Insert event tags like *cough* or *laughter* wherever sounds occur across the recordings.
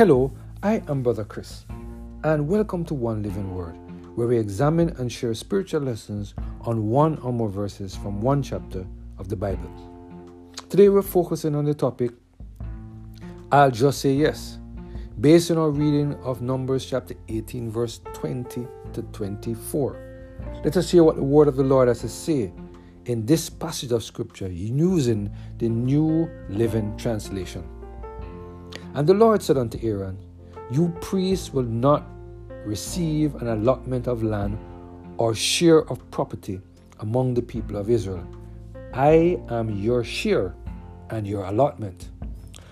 Hello, I am Brother Chris, and welcome to One Living Word, where we examine and share spiritual lessons on one or more verses from one chapter of the Bible. Today we're focusing on the topic I'll just say yes, based on our reading of Numbers chapter 18, verse 20 to 24. Let us hear what the word of the Lord has to say in this passage of scripture using the New Living Translation. And the Lord said unto Aaron, You priests will not receive an allotment of land or share of property among the people of Israel. I am your share and your allotment.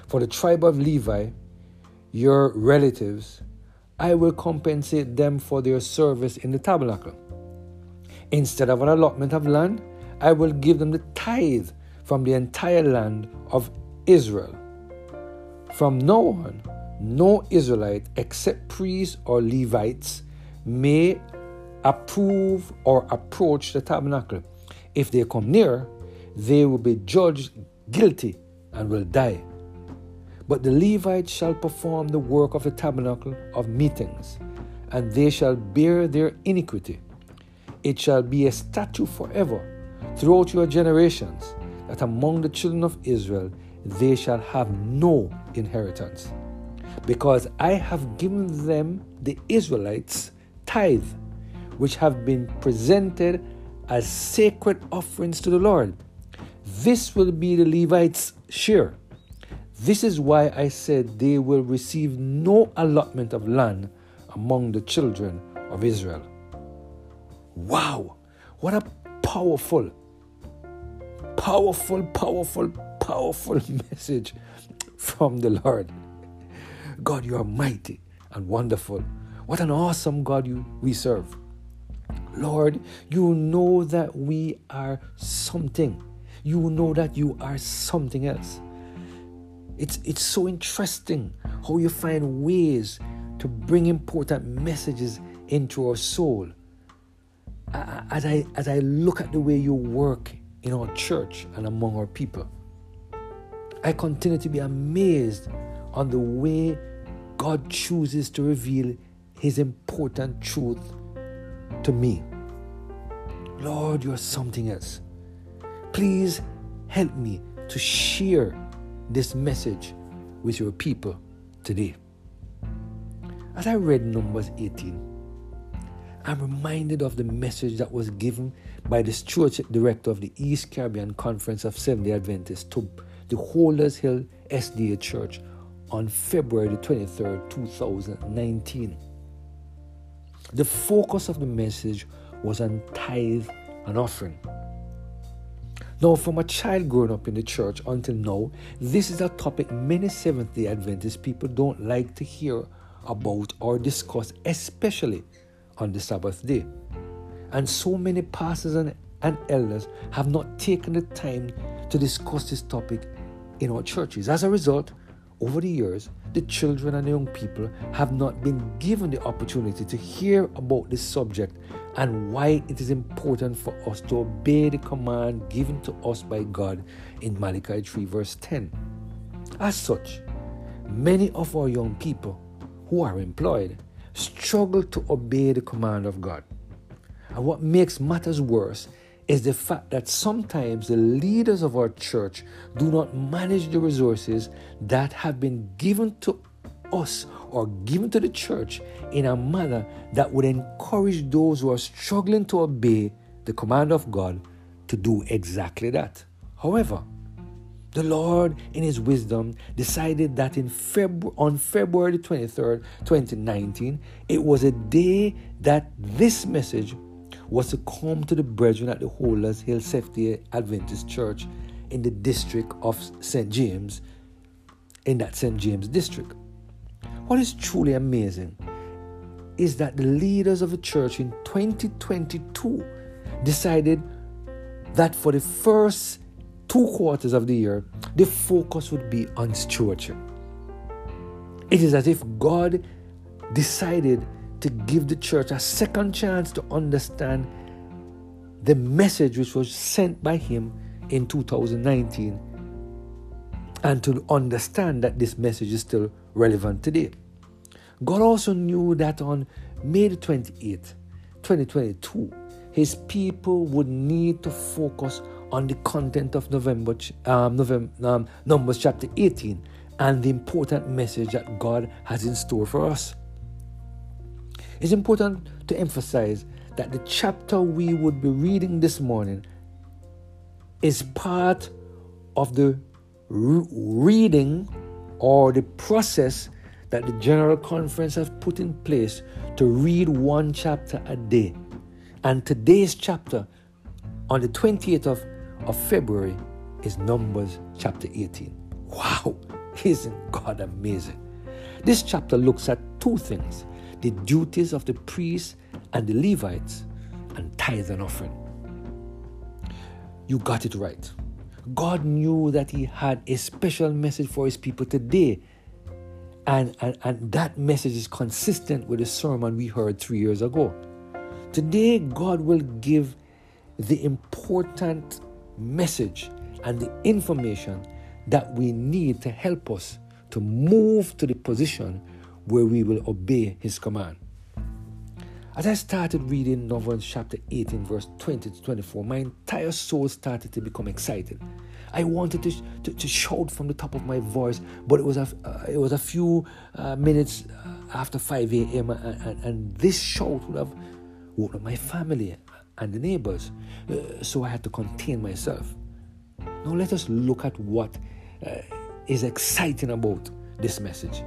For the tribe of Levi, your relatives, I will compensate them for their service in the tabernacle. Instead of an allotment of land, I will give them the tithe from the entire land of Israel. From now on, no Israelite except priests or Levites may approve or approach the tabernacle. If they come near, they will be judged guilty and will die. But the Levites shall perform the work of the tabernacle of meetings, and they shall bear their iniquity. It shall be a statute forever throughout your generations that among the children of Israel they shall have no inheritance. Because I have given them, the Israelites, tithe, which have been presented as sacred offerings to the Lord. This will be the Levites' share. This is why I said they will receive no allotment of land among the children of Israel. Wow, what a powerful, powerful, powerful, powerful *laughs* message from the Lord. God, you are mighty and wonderful. What an awesome God you we serve. Lord, you know that we are something. You know that you are something else. It's it's so interesting how you find ways to bring important messages into our soul. As I as I look at the way you work in our church and among our people, I continue to be amazed on the way God chooses to reveal His important truth to me. Lord, you're something else. Please help me to share this message with your people today. As I read Numbers 18, I'm reminded of the message that was given by the stewardship director of the East Caribbean Conference of Seventh day Adventists to the Holders Hill SDA Church on February 23, 2019. The focus of the message was on tithe and offering. Now, from a child growing up in the church until now, this is a topic many Seventh day Adventist people don't like to hear about or discuss, especially on the Sabbath day. And so many pastors and, and elders have not taken the time to discuss this topic in our churches. As a result, over the years, the children and young people have not been given the opportunity to hear about this subject and why it is important for us to obey the command given to us by God in Malachi 3, verse 10. As such, many of our young people who are employed struggle to obey the command of God. And what makes matters worse is the fact that sometimes the leaders of our church do not manage the resources that have been given to us or given to the church in a manner that would encourage those who are struggling to obey the command of God to do exactly that. However, the Lord, in His wisdom, decided that in February, on February 23rd, 2019, it was a day that this message was to come to the brethren at the Holders Hill Seventh Adventist Church in the district of St. James, in that St. James district. What is truly amazing is that the leaders of the church in 2022 decided that for the first two quarters of the year, the focus would be on stewardship. It is as if God decided to give the church a second chance to understand the message which was sent by him in 2019 and to understand that this message is still relevant today. God also knew that on May 28, 2022, his people would need to focus on the content of November, um, November um, Numbers chapter 18 and the important message that God has in store for us. It's important to emphasize that the chapter we would be reading this morning is part of the re- reading or the process that the General Conference has put in place to read one chapter a day. And today's chapter, on the 28th of, of February, is Numbers chapter 18. Wow, *laughs* isn't God amazing? This chapter looks at two things the duties of the priests and the Levites, and tithe and offering. You got it right. God knew that He had a special message for His people today. And, and, and that message is consistent with the sermon we heard three years ago. Today, God will give the important message and the information that we need to help us to move to the position where we will obey His command. As I started reading Numbers chapter 18, verse 20 to 24, my entire soul started to become excited. I wanted to, to, to shout from the top of my voice, but it was a, uh, it was a few uh, minutes uh, after 5 a.m., and, and, and, this shout would have woken up my family and the neighbors. Uh, so I had to contain myself. Now let us look at what uh, is exciting about this message.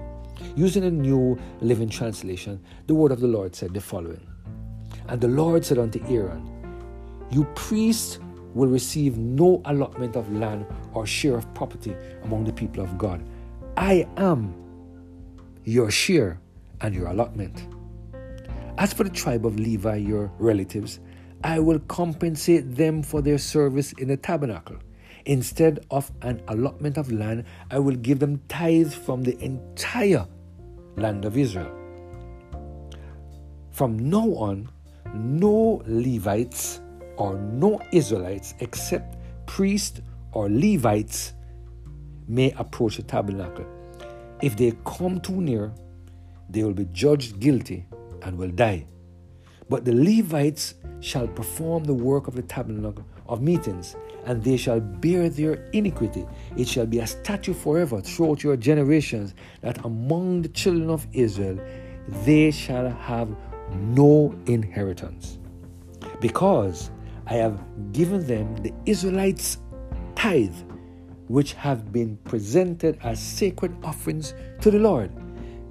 Using a new living translation, the word of the Lord said the following And the Lord said unto Aaron, You priests will receive no allotment of land or share of property among the people of God. I am your share and your allotment. As for the tribe of Levi, your relatives, I will compensate them for their service in the tabernacle. Instead of an allotment of land, I will give them tithes from the entire land of Israel. From now on, no Levites or no Israelites except priests or Levites may approach the tabernacle. If they come too near, they will be judged guilty and will die. But the Levites shall perform the work of the tabernacle of meetings, and they shall bear their iniquity. It shall be a statute forever throughout your generations that among the children of Israel they shall have no inheritance. Because I have given them the Israelites' tithe, which have been presented as sacred offerings to the Lord.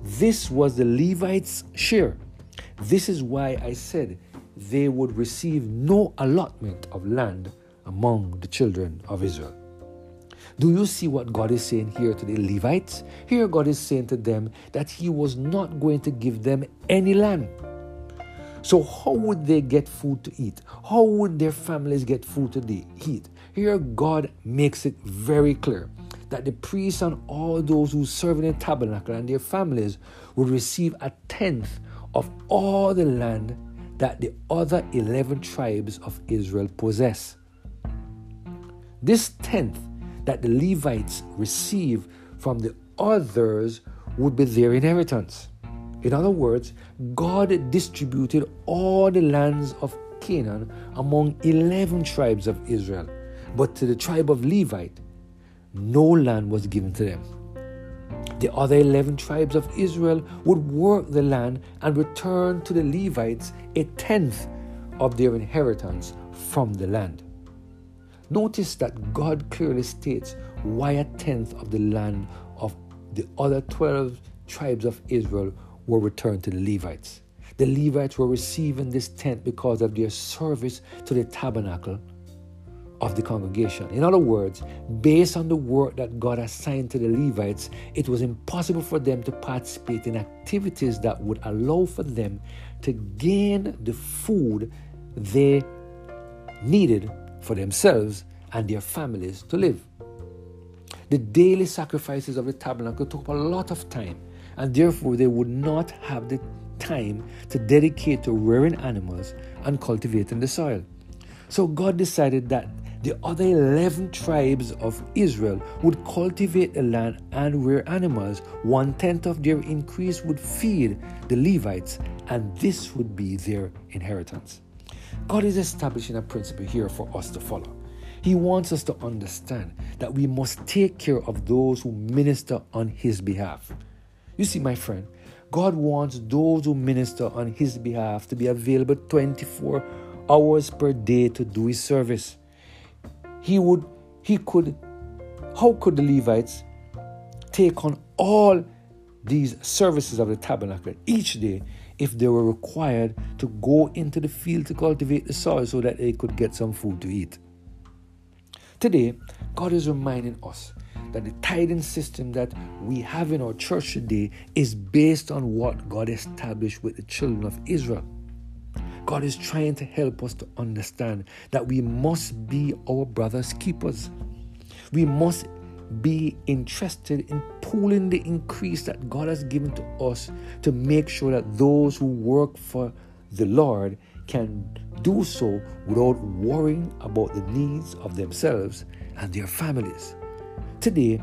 This was the Levites' share. This is why I said they would receive no allotment of land among the children of Israel. Do you see what God is saying here to the Levites? Here, God is saying to them that He was not going to give them any land. So, how would they get food to eat? How would their families get food to eat? Here, God makes it very clear that the priests and all those who serve in the tabernacle and their families would receive a tenth of all the land that the other 11 tribes of Israel possess. This tenth that the Levites receive from the others would be their inheritance. In other words, God distributed all the lands of Canaan among 11 tribes of Israel, but to the tribe of Levite, no land was given to them. The other 11 tribes of Israel would work the land and return to the Levites a tenth of their inheritance from the land. Notice that God clearly states why a tenth of the land of the other 12 tribes of Israel were returned to the Levites. The Levites were receiving this tenth because of their service to the tabernacle of the congregation. In other words, based on the work that God assigned to the Levites, it was impossible for them to participate in activities that would allow for them to gain the food they needed for themselves and their families to live. The daily sacrifices of the tabernacle took up a lot of time, and therefore they would not have the time to dedicate to rearing animals and cultivating the soil. So God decided that The other 11 tribes of Israel would cultivate the land and rear animals. One tenth of their increase would feed the Levites, and this would be their inheritance. God is establishing a principle here for us to follow. He wants us to understand that we must take care of those who minister on His behalf. You see, my friend, God wants those who minister on His behalf to be available 24 hours per day to do His service. He would, He could, how could the Levites take on all these services of the tabernacle each day if they were required to go into the field to cultivate the soil so that they could get some food to eat? Today, God is reminding us that the tithing system that we have in our church today is based on what God established with the children of Israel. God is trying to help us to understand that we must be our brother's keepers. We must be interested in pooling the increase that God has given to us to make sure that those who work for the Lord can do so without worrying about the needs of themselves and their families. Today,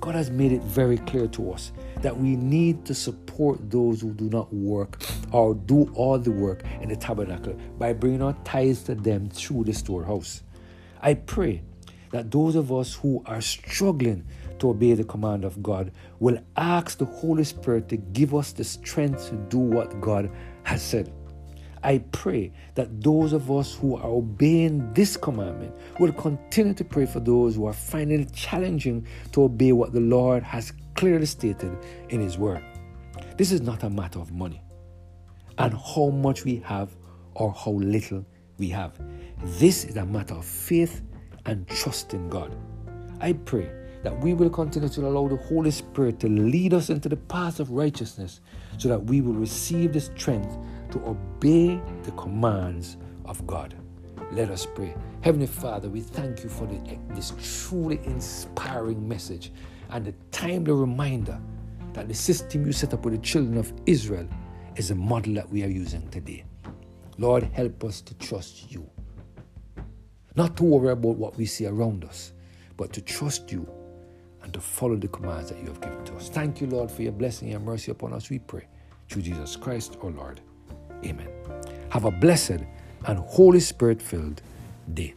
God has made it very clear to us that we need to support those who do not work or do all the work in the tabernacle by bringing our tithes to them through the storehouse. I pray that those of us who are struggling to obey the command of God will ask the Holy Spirit to give us the strength to do what God has said. I pray that those of us who are obeying this commandment will continue to pray for those who are finding it challenging to obey what the Lord has clearly stated in His Word. This is not a matter of money and how much we have or how little we have. This is a matter of faith and trust in God. I pray that we will continue to allow the Holy Spirit to lead us into the path of righteousness so that we will receive the strength to obey the commands of God. Let us pray. Heavenly Father, we thank you for the, this truly inspiring message and the timely reminder that the system you set up with the children of Israel is a model that we are using today. Lord, help us to trust you. Not to worry about what we see around us, but to trust you and to follow the commands that you have given to us. Thank you, Lord, for your blessing and mercy upon us, we pray. Through Jesus Christ, our Lord. Amen. Have a blessed and Holy Spirit filled day.